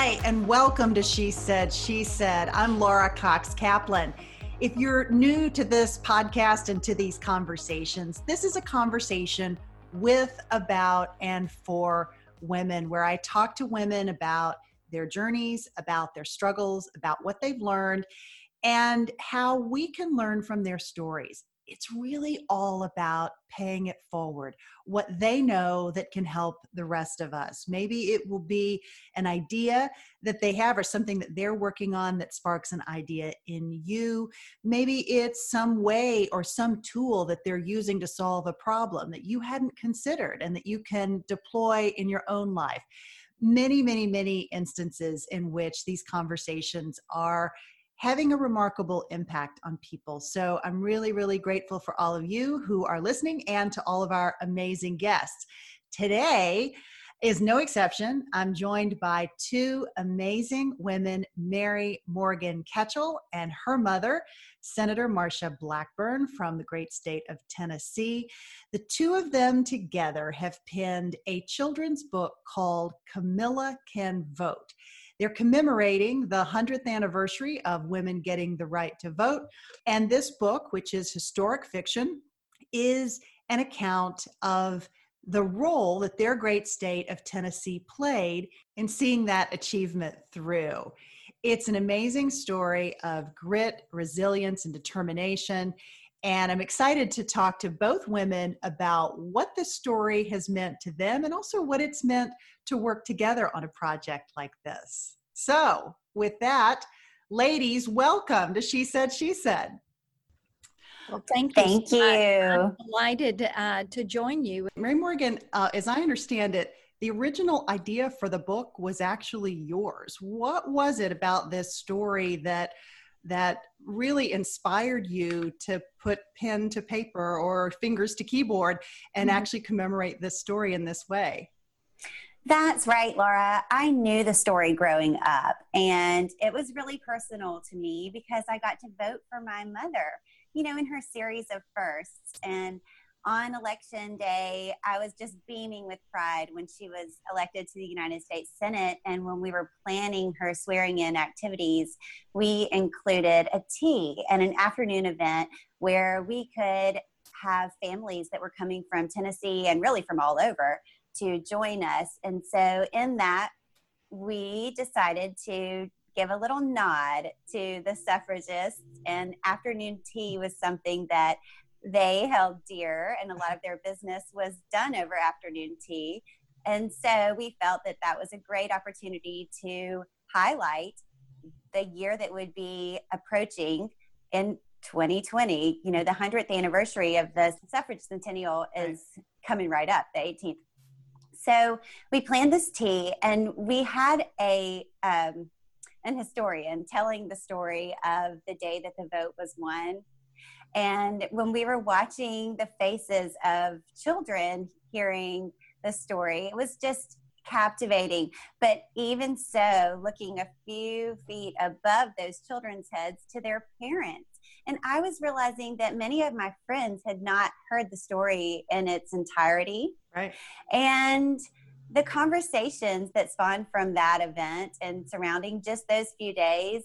Hi, and welcome to She Said, She Said. I'm Laura Cox Kaplan. If you're new to this podcast and to these conversations, this is a conversation with, about, and for women where I talk to women about their journeys, about their struggles, about what they've learned, and how we can learn from their stories it's really all about paying it forward, what they know that can help the rest of us. Maybe it will be an idea that they have or something that they're working on that sparks an idea in you. Maybe it's some way or some tool that they're using to solve a problem that you hadn't considered and that you can deploy in your own life. Many, many, many instances in which these conversations are having a remarkable impact on people. So I'm really, really grateful for all of you who are listening and to all of our amazing guests. Today, is no exception. I'm joined by two amazing women, Mary Morgan Ketchell and her mother, Senator Marsha Blackburn from the great state of Tennessee. The two of them together have penned a children's book called Camilla Can Vote. They're commemorating the 100th anniversary of women getting the right to vote. And this book, which is historic fiction, is an account of the role that their great state of Tennessee played in seeing that achievement through. It's an amazing story of grit, resilience, and determination. And I'm excited to talk to both women about what the story has meant to them and also what it's meant to work together on a project like this. So, with that, ladies, welcome to She Said, She Said. Well, thank you. Thank you. I'm delighted uh, to join you. Mary Morgan, uh, as I understand it, the original idea for the book was actually yours. What was it about this story that that really inspired you to put pen to paper or fingers to keyboard and mm-hmm. actually commemorate this story in this way? That's right, Laura. I knew the story growing up, and it was really personal to me because I got to vote for my mother, you know, in her series of firsts. And on election day, I was just beaming with pride when she was elected to the United States Senate. And when we were planning her swearing in activities, we included a tea and an afternoon event where we could have families that were coming from Tennessee and really from all over to join us. And so, in that, we decided to give a little nod to the suffragists, and afternoon tea was something that they held dear, and a lot of their business was done over afternoon tea. And so we felt that that was a great opportunity to highlight the year that would be approaching in 2020. You know, the 100th anniversary of the suffrage centennial is coming right up, the 18th. So we planned this tea, and we had a um, an historian telling the story of the day that the vote was won. And when we were watching the faces of children hearing the story, it was just captivating. But even so, looking a few feet above those children's heads to their parents. And I was realizing that many of my friends had not heard the story in its entirety. Right. And the conversations that spawned from that event and surrounding just those few days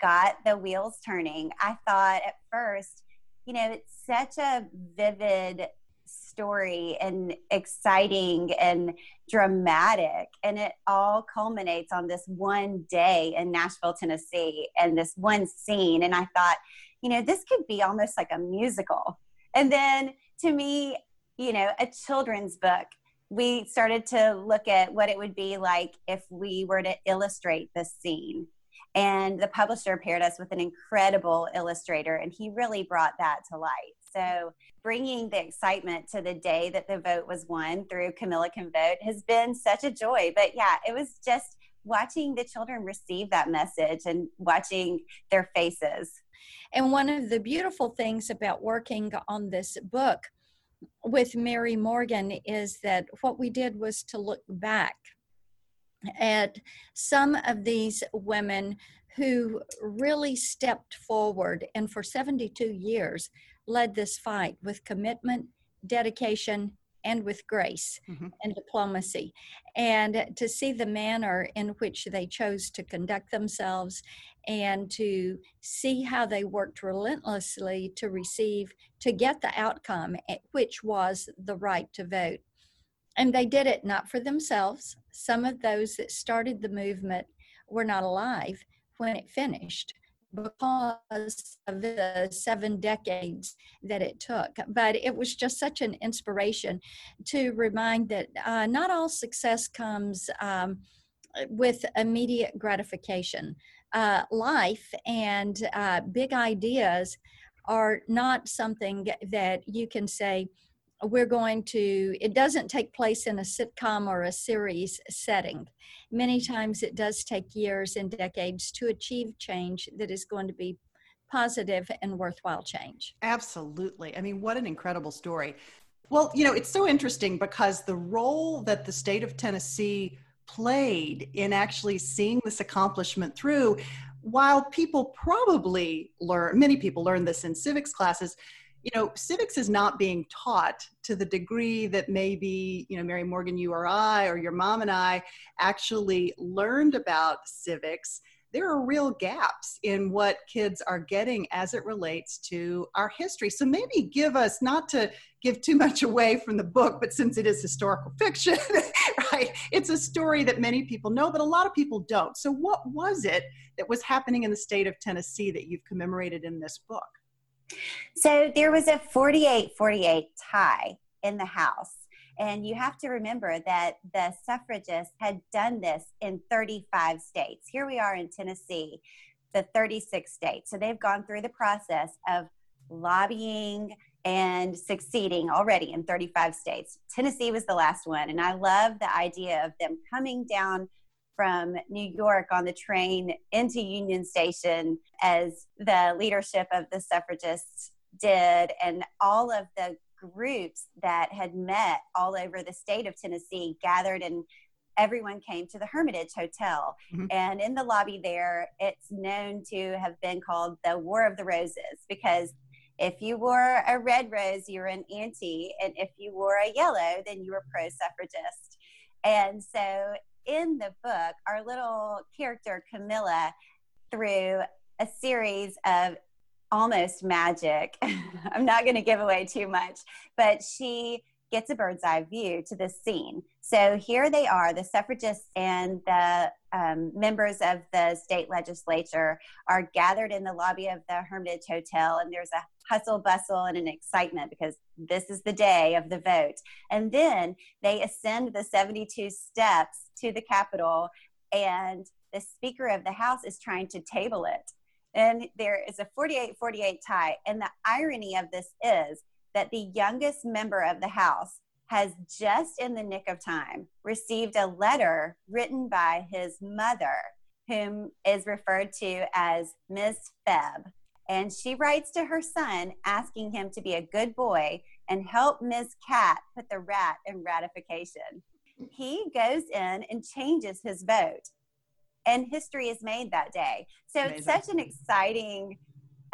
got the wheels turning. I thought at first, you know, it's such a vivid story and exciting and dramatic. And it all culminates on this one day in Nashville, Tennessee, and this one scene. And I thought, you know, this could be almost like a musical. And then to me, you know, a children's book, we started to look at what it would be like if we were to illustrate this scene. And the publisher paired us with an incredible illustrator, and he really brought that to light. So, bringing the excitement to the day that the vote was won through Camilla Can Vote has been such a joy. But yeah, it was just watching the children receive that message and watching their faces. And one of the beautiful things about working on this book with Mary Morgan is that what we did was to look back at some of these women who really stepped forward and for 72 years led this fight with commitment, dedication, and with grace mm-hmm. and diplomacy. And to see the manner in which they chose to conduct themselves and to see how they worked relentlessly to receive, to get the outcome, eh, which was the right to vote. And they did it not for themselves. Some of those that started the movement were not alive when it finished because of the seven decades that it took. But it was just such an inspiration to remind that uh, not all success comes um, with immediate gratification. Uh, life and uh, big ideas are not something that you can say, we're going to, it doesn't take place in a sitcom or a series setting. Many times it does take years and decades to achieve change that is going to be positive and worthwhile change. Absolutely. I mean, what an incredible story. Well, you know, it's so interesting because the role that the state of Tennessee played in actually seeing this accomplishment through, while people probably learn, many people learn this in civics classes, you know, civics is not being taught to the degree that maybe, you know, Mary Morgan, you or I, or your mom and I actually learned about civics. There are real gaps in what kids are getting as it relates to our history. So maybe give us, not to give too much away from the book, but since it is historical fiction, right, it's a story that many people know, but a lot of people don't. So, what was it that was happening in the state of Tennessee that you've commemorated in this book? So there was a 48 48 tie in the House. And you have to remember that the suffragists had done this in 35 states. Here we are in Tennessee, the 36 states. So they've gone through the process of lobbying and succeeding already in 35 states. Tennessee was the last one. And I love the idea of them coming down from New York on the train into Union Station as the leadership of the suffragists did, and all of the groups that had met all over the state of Tennessee gathered and everyone came to the Hermitage Hotel. Mm-hmm. And in the lobby there, it's known to have been called the War of the Roses because if you wore a red rose, you were an anti, and if you wore a yellow, then you were pro suffragist. And so in the book, our little character, Camilla, through a series of almost magic. I'm not going to give away too much, but she gets a bird's eye view to this scene. So here they are, the suffragists and the um, members of the state legislature are gathered in the lobby of the Hermitage Hotel, and there's a hustle bustle and an excitement because this is the day of the vote. And then they ascend the 72 steps to the Capitol, and the Speaker of the House is trying to table it. And there is a 48 48 tie. And the irony of this is that the youngest member of the House has just in the nick of time received a letter written by his mother, whom is referred to as Miss Febb. And she writes to her son asking him to be a good boy and help Miss Catt put the rat in ratification. He goes in and changes his vote. And history is made that day. So Amazing. it's such an exciting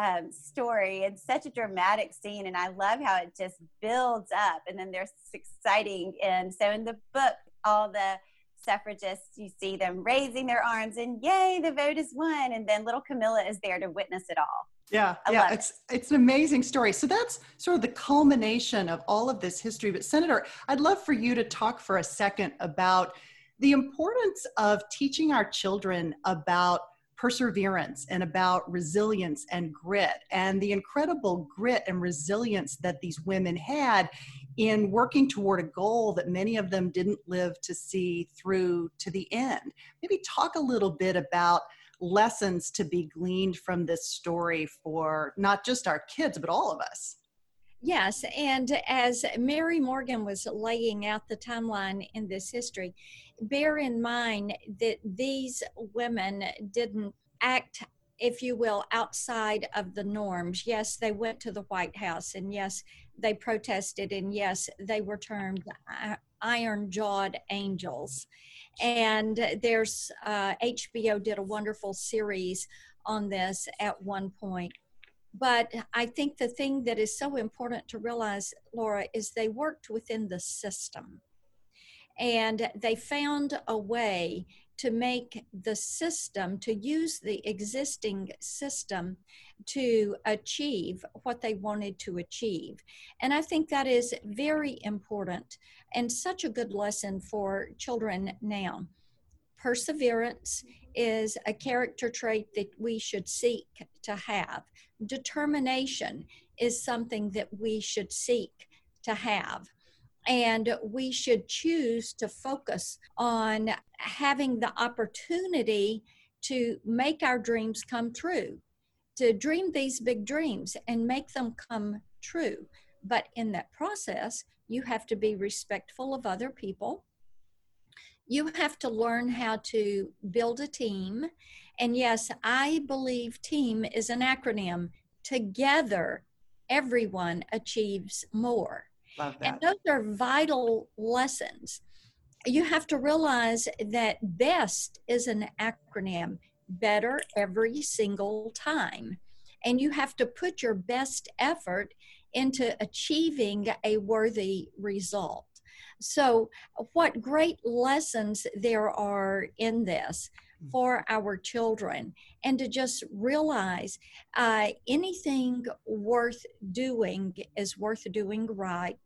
um, story and such a dramatic scene. And I love how it just builds up. And then there's exciting. And so in the book, all the suffragists, you see them raising their arms and yay, the vote is won. And then little Camilla is there to witness it all. Yeah, I yeah, it's it. it's an amazing story. So that's sort of the culmination of all of this history. But Senator, I'd love for you to talk for a second about the importance of teaching our children about perseverance and about resilience and grit and the incredible grit and resilience that these women had in working toward a goal that many of them didn't live to see through to the end. Maybe talk a little bit about lessons to be gleaned from this story for not just our kids, but all of us. Yes, and as Mary Morgan was laying out the timeline in this history, bear in mind that these women didn't act, if you will, outside of the norms. Yes, they went to the White House, and yes, they protested, and yes, they were termed iron jawed angels. And there's uh, HBO did a wonderful series on this at one point. But I think the thing that is so important to realize, Laura, is they worked within the system and they found a way to make the system, to use the existing system to achieve what they wanted to achieve. And I think that is very important and such a good lesson for children now. Perseverance is a character trait that we should seek to have. Determination is something that we should seek to have. And we should choose to focus on having the opportunity to make our dreams come true, to dream these big dreams and make them come true. But in that process, you have to be respectful of other people. You have to learn how to build a team. And yes, I believe team is an acronym. Together, everyone achieves more. Love that. And those are vital lessons. You have to realize that BEST is an acronym better every single time. And you have to put your best effort into achieving a worthy result. So, what great lessons there are in this for our children, and to just realize uh, anything worth doing is worth doing right,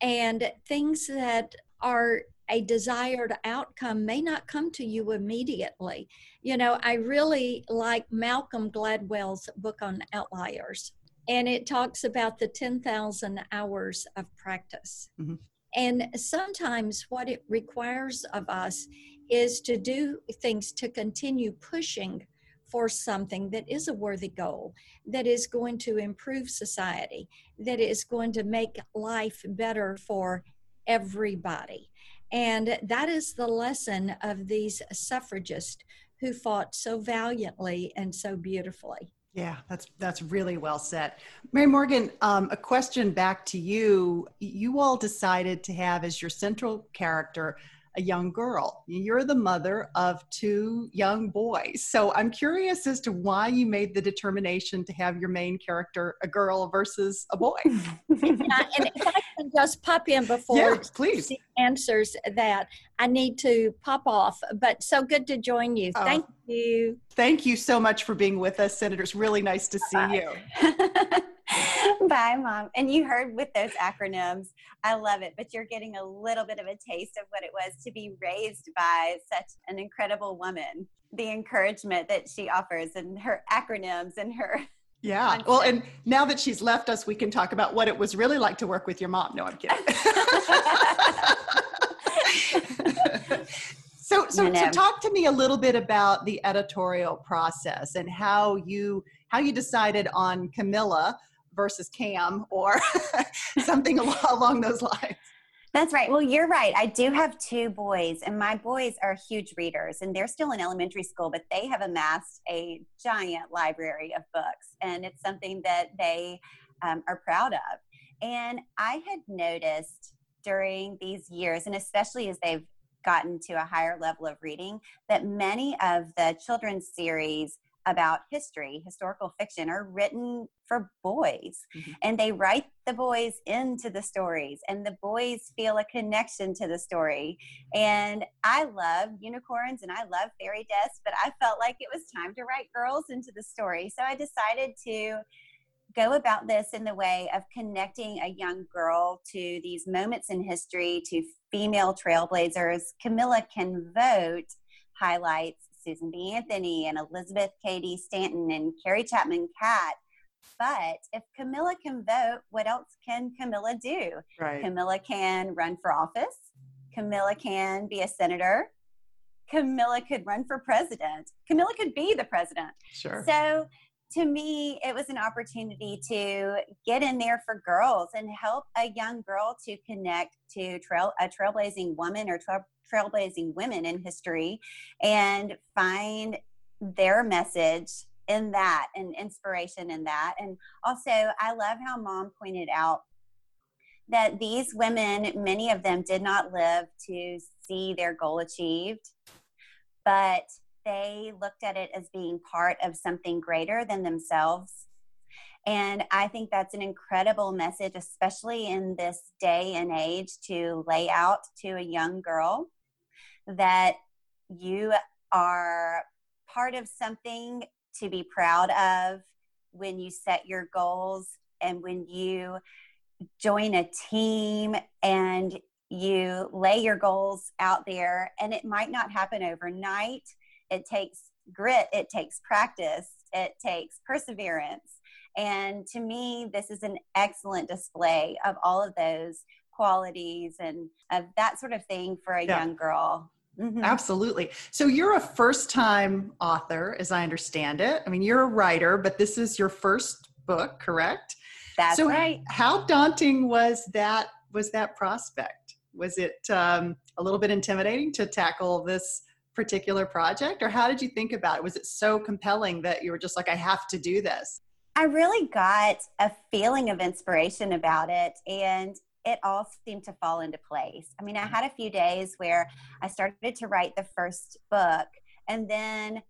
and things that are a desired outcome may not come to you immediately. You know, I really like Malcolm Gladwell's book on outliers, and it talks about the 10,000 hours of practice. Mm-hmm. And sometimes what it requires of us is to do things to continue pushing for something that is a worthy goal, that is going to improve society, that is going to make life better for everybody. And that is the lesson of these suffragists who fought so valiantly and so beautifully. Yeah, that's that's really well said. Mary Morgan, um, a question back to you. You all decided to have as your central character a young girl. You're the mother of two young boys. So I'm curious as to why you made the determination to have your main character a girl versus a boy. yeah, and if I can just pop in before yeah, please. she answers that, I need to pop off. But so good to join you. Oh, thank you. Thank you so much for being with us, Senator. It's really nice to see Bye. you. Bye, Mom. And you heard with those acronyms, I love it, but you're getting a little bit of a taste of what it was to be raised by such an incredible woman. The encouragement that she offers and her acronyms and her. Yeah. Concept. Well, and now that she's left us, we can talk about what it was really like to work with your mom. No, I'm kidding. so, so, so talk to me a little bit about the editorial process and how you how you decided on Camilla versus Cam or something along those lines. That's right. Well, you're right. I do have two boys, and my boys are huge readers, and they're still in elementary school, but they have amassed a giant library of books, and it's something that they um, are proud of. And I had noticed during these years, and especially as they've gotten to a higher level of reading, that many of the children's series about history, historical fiction, are written for boys. Mm-hmm. And they write the boys into the stories, and the boys feel a connection to the story. And I love unicorns and I love fairy dust, but I felt like it was time to write girls into the story. So I decided to go about this in the way of connecting a young girl to these moments in history, to female trailblazers. Camilla Can Vote highlights Susan B. Anthony and Elizabeth Cady Stanton and Carrie Chapman Catt. But if Camilla can vote, what else can Camilla do? Right. Camilla can run for office. Camilla can be a senator. Camilla could run for president. Camilla could be the president. Sure. So to me, it was an opportunity to get in there for girls and help a young girl to connect to trail a trailblazing woman or trail, trailblazing women in history and find their message in that and inspiration in that. And also, I love how mom pointed out that these women, many of them did not live to see their goal achieved, but they looked at it as being part of something greater than themselves. And I think that's an incredible message, especially in this day and age, to lay out to a young girl that you are part of something to be proud of when you set your goals and when you join a team and you lay your goals out there and it might not happen overnight it takes grit it takes practice it takes perseverance and to me this is an excellent display of all of those qualities and of that sort of thing for a yeah. young girl Mm-hmm. Absolutely. So you're a first time author, as I understand it. I mean, you're a writer, but this is your first book, correct? That's so right. How daunting was that? Was that prospect? Was it um, a little bit intimidating to tackle this particular project, or how did you think about it? Was it so compelling that you were just like, I have to do this? I really got a feeling of inspiration about it, and it all seemed to fall into place. I mean, I had a few days where I started to write the first book, and then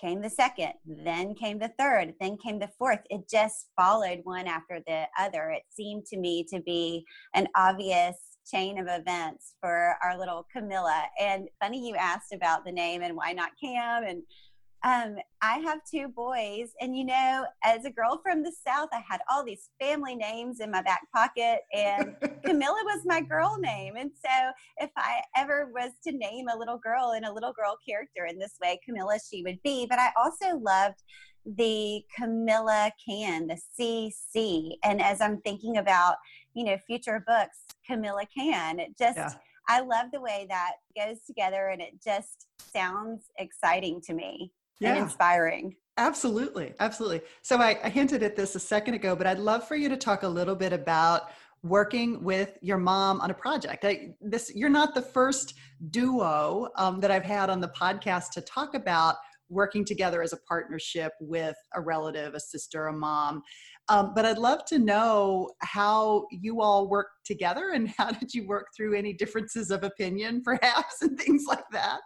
came the second, then came the third, then came the fourth. It just followed one after the other. It seemed to me to be an obvious chain of events for our little Camilla. And funny you asked about the name and why not Cam and um, I have two boys, and you know, as a girl from the South, I had all these family names in my back pocket, and Camilla was my girl name. And so, if I ever was to name a little girl and a little girl character in this way, Camilla she would be. But I also loved the Camilla Can, the CC. And as I'm thinking about, you know, future books, Camilla Can, it just, yeah. I love the way that goes together and it just sounds exciting to me yeah. and inspiring. Absolutely. Absolutely. So I, I hinted at this a second ago, but I'd love for you to talk a little bit about working with your mom on a project. I, this you're not the first duo um, that I've had on the podcast to talk about working together as a partnership with a relative, a sister, a mom. Um, but I'd love to know how you all work together and how did you work through any differences of opinion, perhaps, and things like that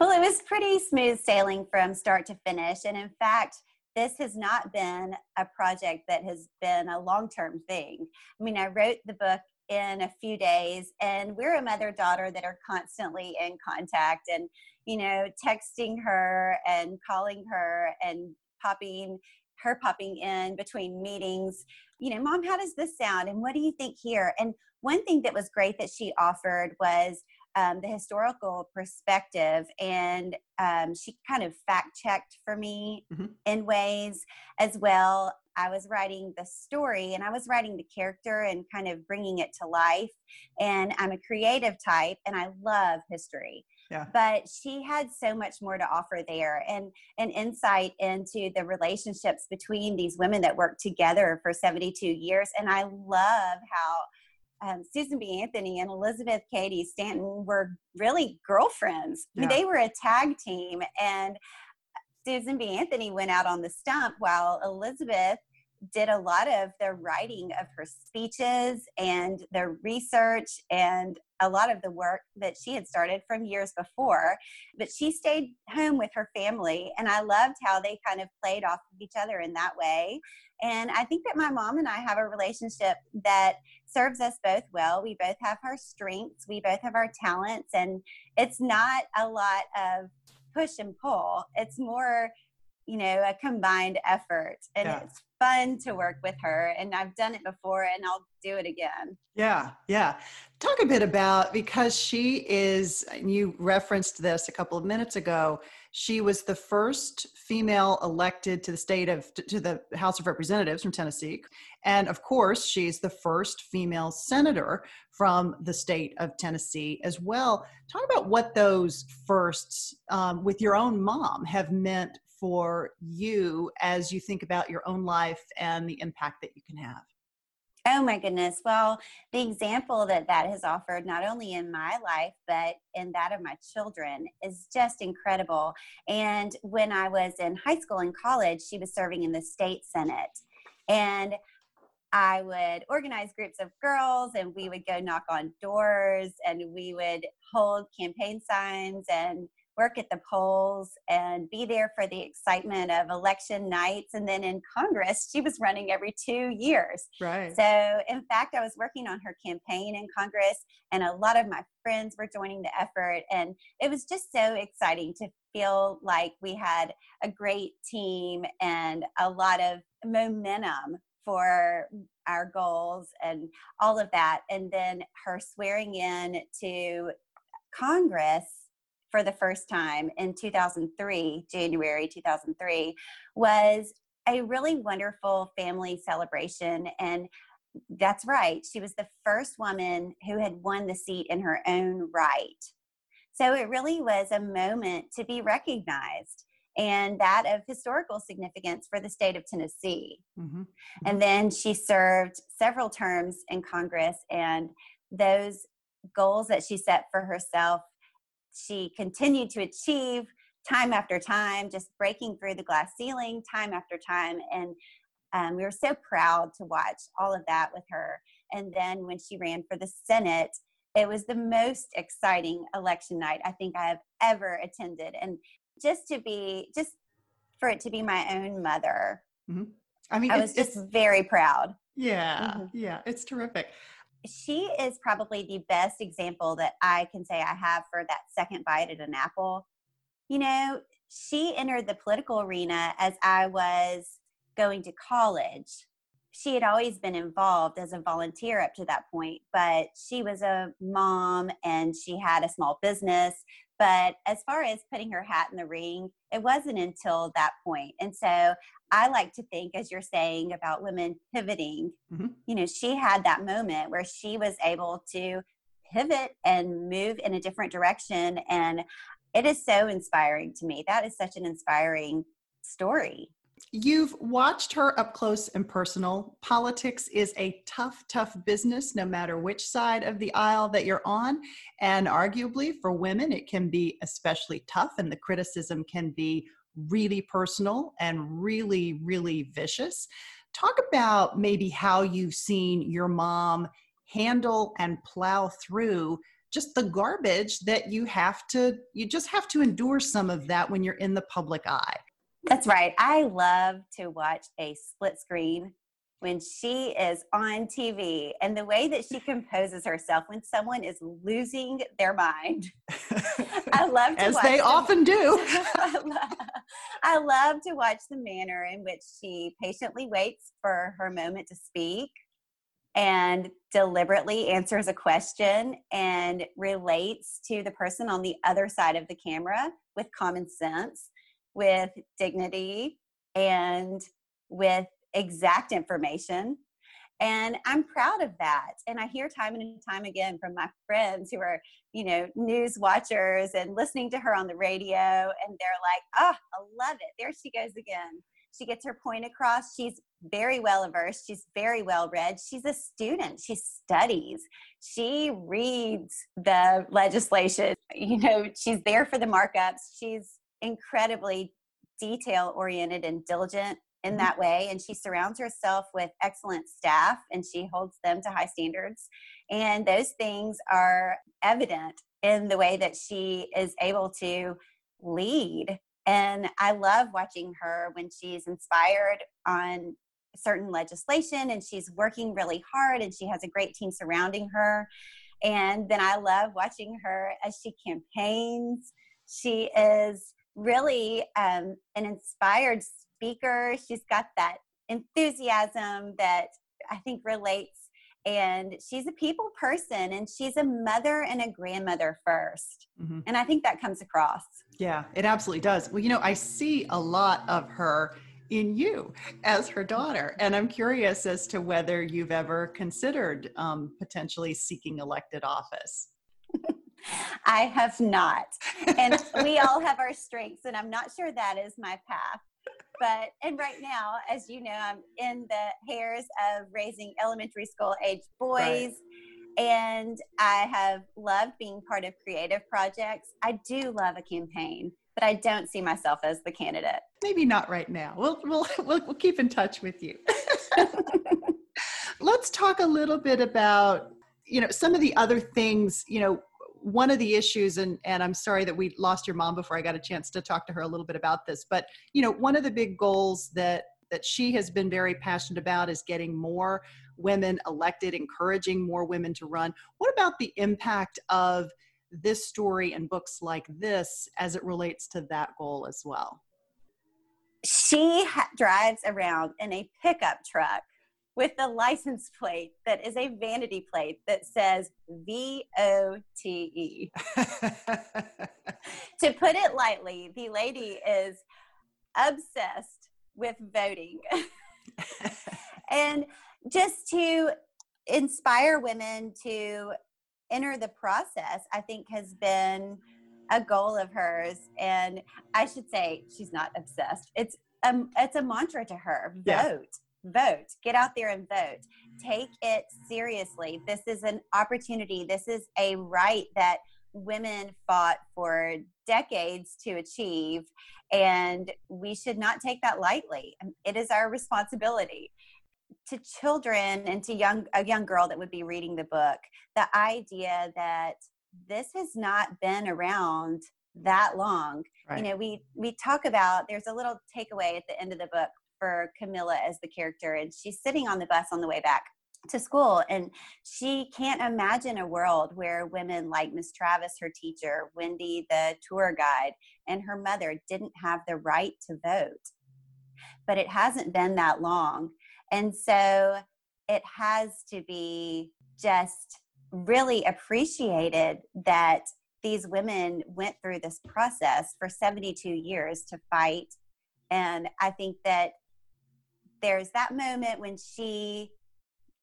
well, it was pretty smooth sailing from start to finish. And in fact, this has not been a project that has been a long term thing. I mean, I wrote the book in a few days, and we're a mother daughter that are constantly in contact and, you know, texting her and calling her and popping her popping in between meetings you know mom how does this sound? And what do you think here? And one thing that was great that she offered was um, the historical perspective and um, she kind of fact checked for me mm-hmm. in ways as well. I was writing the story and i was writing the character and kind of bringing it to life. And i'm a creative type and i love history yeah. but she had so much more to offer there and an insight into the relationships between these women that worked together for 72 years and i love how um, Susan B. Anthony and Elizabeth Cady Stanton were really girlfriends. Yeah. I mean, they were a tag team, and Susan B. Anthony went out on the stump while Elizabeth did a lot of the writing of her speeches and the research and a lot of the work that she had started from years before. But she stayed home with her family, and I loved how they kind of played off of each other in that way. And I think that my mom and I have a relationship that serves us both well. We both have our strengths, we both have our talents, and it's not a lot of push and pull. It's more, you know, a combined effort. And yeah. it's fun to work with her. And I've done it before and I'll do it again. Yeah, yeah. Talk a bit about because she is, you referenced this a couple of minutes ago she was the first female elected to the state of to the House of Representatives from Tennessee, and of course, she's the first female senator from the state of Tennessee as well. Talk about what those firsts um, with your own mom have meant for you as you think about your own life and the impact that you can have. Oh my goodness. Well, the example that that has offered, not only in my life, but in that of my children, is just incredible. And when I was in high school and college, she was serving in the state senate. And I would organize groups of girls and we would go knock on doors and we would hold campaign signs and work at the polls and be there for the excitement of election nights. And then in Congress, she was running every two years. Right. So, in fact, I was working on her campaign in Congress, and a lot of my friends were joining the effort. And it was just so exciting to feel like we had a great team and a lot of momentum for our goals and all of that. And then her swearing in to Congress for the first time in 2003, January 2003, was a really wonderful family celebration. And that's right, she was the first woman who had won the seat in her own right. So it really was a moment to be recognized and that of historical significance for the state of Tennessee. Mm-hmm. And then she served several terms in Congress, and those goals that she set for herself, she continued to achieve time after time, just breaking through the glass ceiling time after time. And um, we were so proud to watch all of that with her. And then when she ran for the Senate, it was the most exciting election night I think I have ever attended. And just to be, just for it to be my own mother, mm-hmm. I mean, I was just very proud. Yeah, mm-hmm. yeah, it's terrific. She is probably the best example that I can say I have for that second bite at an apple. You know, she entered the political arena as I was going to college she had always been involved as a volunteer up to that point, but she was a mom and she had a small business. But as far as putting her hat in the ring, it wasn't until that point. And so I like to think, as you're saying about women pivoting, mm-hmm. you know, she had that moment where she was able to pivot and move in a different direction. And it is so inspiring to me. That is such an inspiring story. You've watched her up close and personal. Politics is a tough, tough business, no matter which side of the aisle that you're on. And arguably, for women, it can be especially tough, and the criticism can be really personal and really, really vicious. Talk about maybe how you've seen your mom handle and plow through just the garbage that you have to you just have to endure some of that when you're in the public eye that's right. I love to watch a split screen when she is on TV and the way that she composes herself when someone is losing their mind. I love to as they them. often do. I love to watch the manner in which she patiently waits for her moment to speak and deliberately answers a question and relates to the person on the other side of the camera with common sense with dignity and with exact information. And I'm proud of that. And I hear time and time again from my friends who are, you know, news watchers and listening to her on the radio. And they're like, oh, I love it. There she goes again. She gets her point across. She's very well versed. She's very well read. She's a student. She studies. She reads the legislation. You know, she's there for the markups. She's incredibly detail oriented and diligent in mm-hmm. that way and she surrounds herself with excellent staff and she holds them to high standards and those things are evident in the way that she is able to lead and i love watching her when she's inspired on certain legislation and she's working really hard and she has a great team surrounding her and then i love watching her as she campaigns she is really um, an inspired speaker. She's got that enthusiasm that I think relates. And she's a people person and she's a mother and a grandmother 1st mm-hmm. And I think that comes across. Yeah, it absolutely does. Well, you know, I see a lot of her in you as her daughter. And I'm curious as to whether you've ever considered um, potentially seeking elected office. I have not. And we all have our strengths, and I'm not sure that is my path. But, and right now, as you know, I'm in the hairs of raising elementary school age boys. Right. And I have loved being part of creative projects. I do love a campaign, but I don't see myself as the candidate. Maybe not right now. We'll, we'll, we'll, we'll keep in touch with you. Let's talk a little bit about, you know, some of the other things, you know, one of the issues and and i'm sorry that we lost your mom before i got a chance to talk to her a little bit about this but you know one of the big goals that that she has been very passionate about is getting more women elected encouraging more women to run. What about the impact of this story and books like this as it relates to that goal as well? She ha- drives around in a pickup truck with the license plate that is a vanity plate that says V O T E. to put it lightly, the lady is obsessed with voting. and just to inspire women to enter the process, I think has been a goal of hers. And I should say she's not obsessed. It's um, it's a mantra to her. Vote. Yeah vote. Get out there and vote. Take it seriously. This is an opportunity. This is a right that women fought for decades to achieve and we should not take that lightly. Um, it is our responsibility. To children and to young a young girl that would be reading the book the idea that this has not been around that long. Right. you know we we talk about there's a little takeaway at the end of the book for Camilla as the character, and she's sitting on the bus on the way back to school and she can't imagine a world where women like miss travis her teacher wendy the tour guide and her mother didn't have the right to vote. But it hasn't been that long and so it has to be just really appreciated that these women went through this process for 72 years to fight and i think that there's that moment when she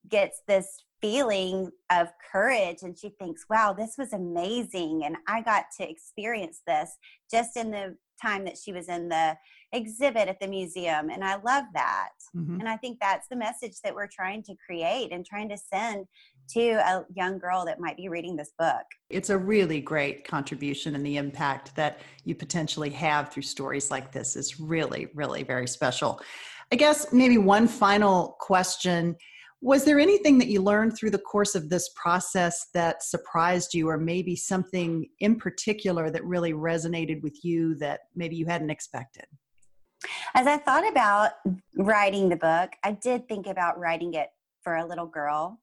gets this feeling of courage and she thinks, wow, this was amazing. And I got to experience this just in the time that she was in the exhibit at the museum. And I love that. Mm-hmm. And I think that's the message that we're trying to create and trying to send to a young girl that might be reading this book. It's a really great contribution, and the impact that you potentially have through stories like this is really, really very special. I guess maybe one final question. Was there anything that you learned through the course of this process that surprised you, or maybe something in particular that really resonated with you that maybe you hadn't expected? As I thought about writing the book, I did think about writing it for a little girl,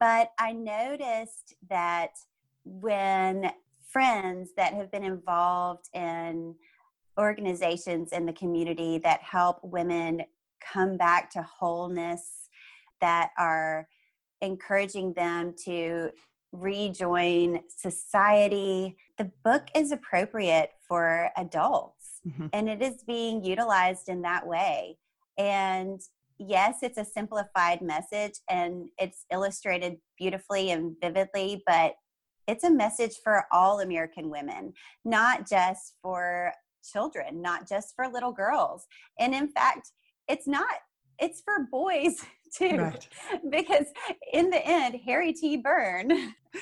but I noticed that when friends that have been involved in organizations in the community that help women come back to wholeness, that are encouraging them to rejoin society. The book is appropriate for adults mm-hmm. and it is being utilized in that way. And yes, it's a simplified message and it's illustrated beautifully and vividly, but it's a message for all American women, not just for children, not just for little girls. And in fact, it's not, it's for boys too. Right. Because in the end, Harry T. Burn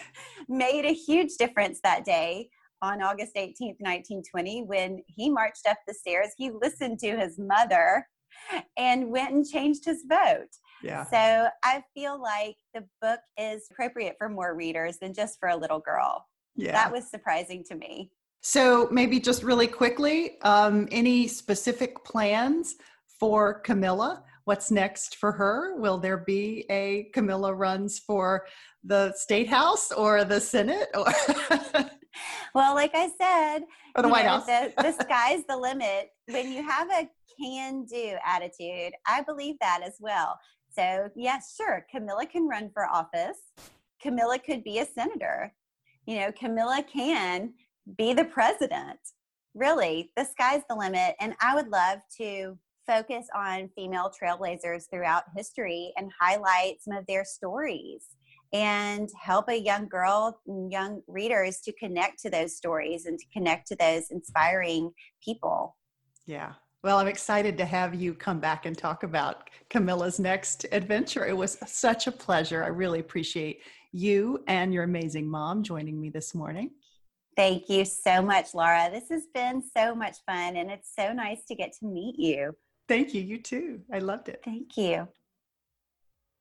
made a huge difference that day on August 18th, 1920, when he marched up the stairs. He listened to his mother and went and changed his vote. Yeah. So I feel like the book is appropriate for more readers than just for a little girl. Yeah. That was surprising to me. So maybe just really quickly, um, any specific plans for Camilla? What's next for her? Will there be a Camilla runs for the state house or the Senate? Or well, like I said, or the White know, House. the, the sky's the limit. When you have a can-do attitude, I believe that as well. So yes, sure, Camilla can run for office. Camilla could be a senator. You know, Camilla can be the president. Really, the sky's the limit. And I would love to focus on female trailblazers throughout history and highlight some of their stories and help a young girl, young readers to connect to those stories and to connect to those inspiring people. Yeah. Well, I'm excited to have you come back and talk about Camilla's next adventure. It was such a pleasure. I really appreciate you and your amazing mom joining me this morning. Thank you so much, Laura. This has been so much fun, and it's so nice to get to meet you. Thank you. You too. I loved it. Thank you.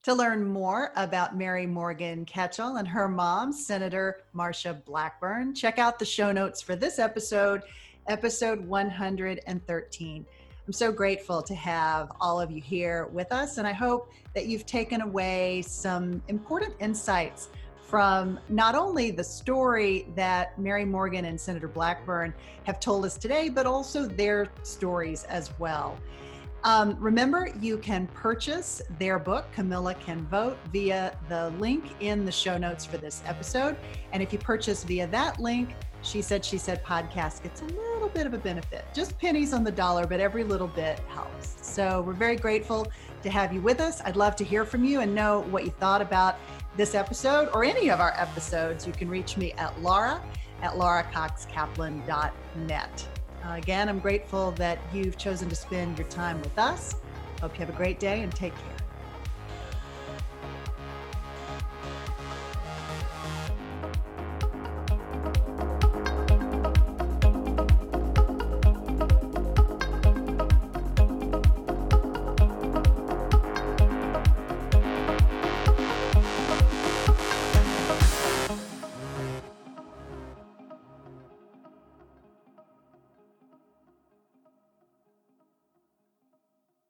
To learn more about Mary Morgan Ketchell and her mom, Senator Marsha Blackburn, check out the show notes for this episode, episode 113. I'm so grateful to have all of you here with us, and I hope that you've taken away some important insights from not only the story that Mary Morgan and Senator Blackburn have told us today, but also their stories as well. Um, remember, you can purchase their book, Camila Can Vote, via the link in the show notes for this episode. And if you purchase via that link, she said, she said podcast gets a little bit of a benefit, just pennies on the dollar, but every little bit helps. So we're very grateful to have you with us. I'd love to hear from you and know what you thought about this episode or any of our episodes. You can reach me at laura at lauracoxkaplan.net. Uh, again, I'm grateful that you've chosen to spend your time with us. Hope you have a great day and take care.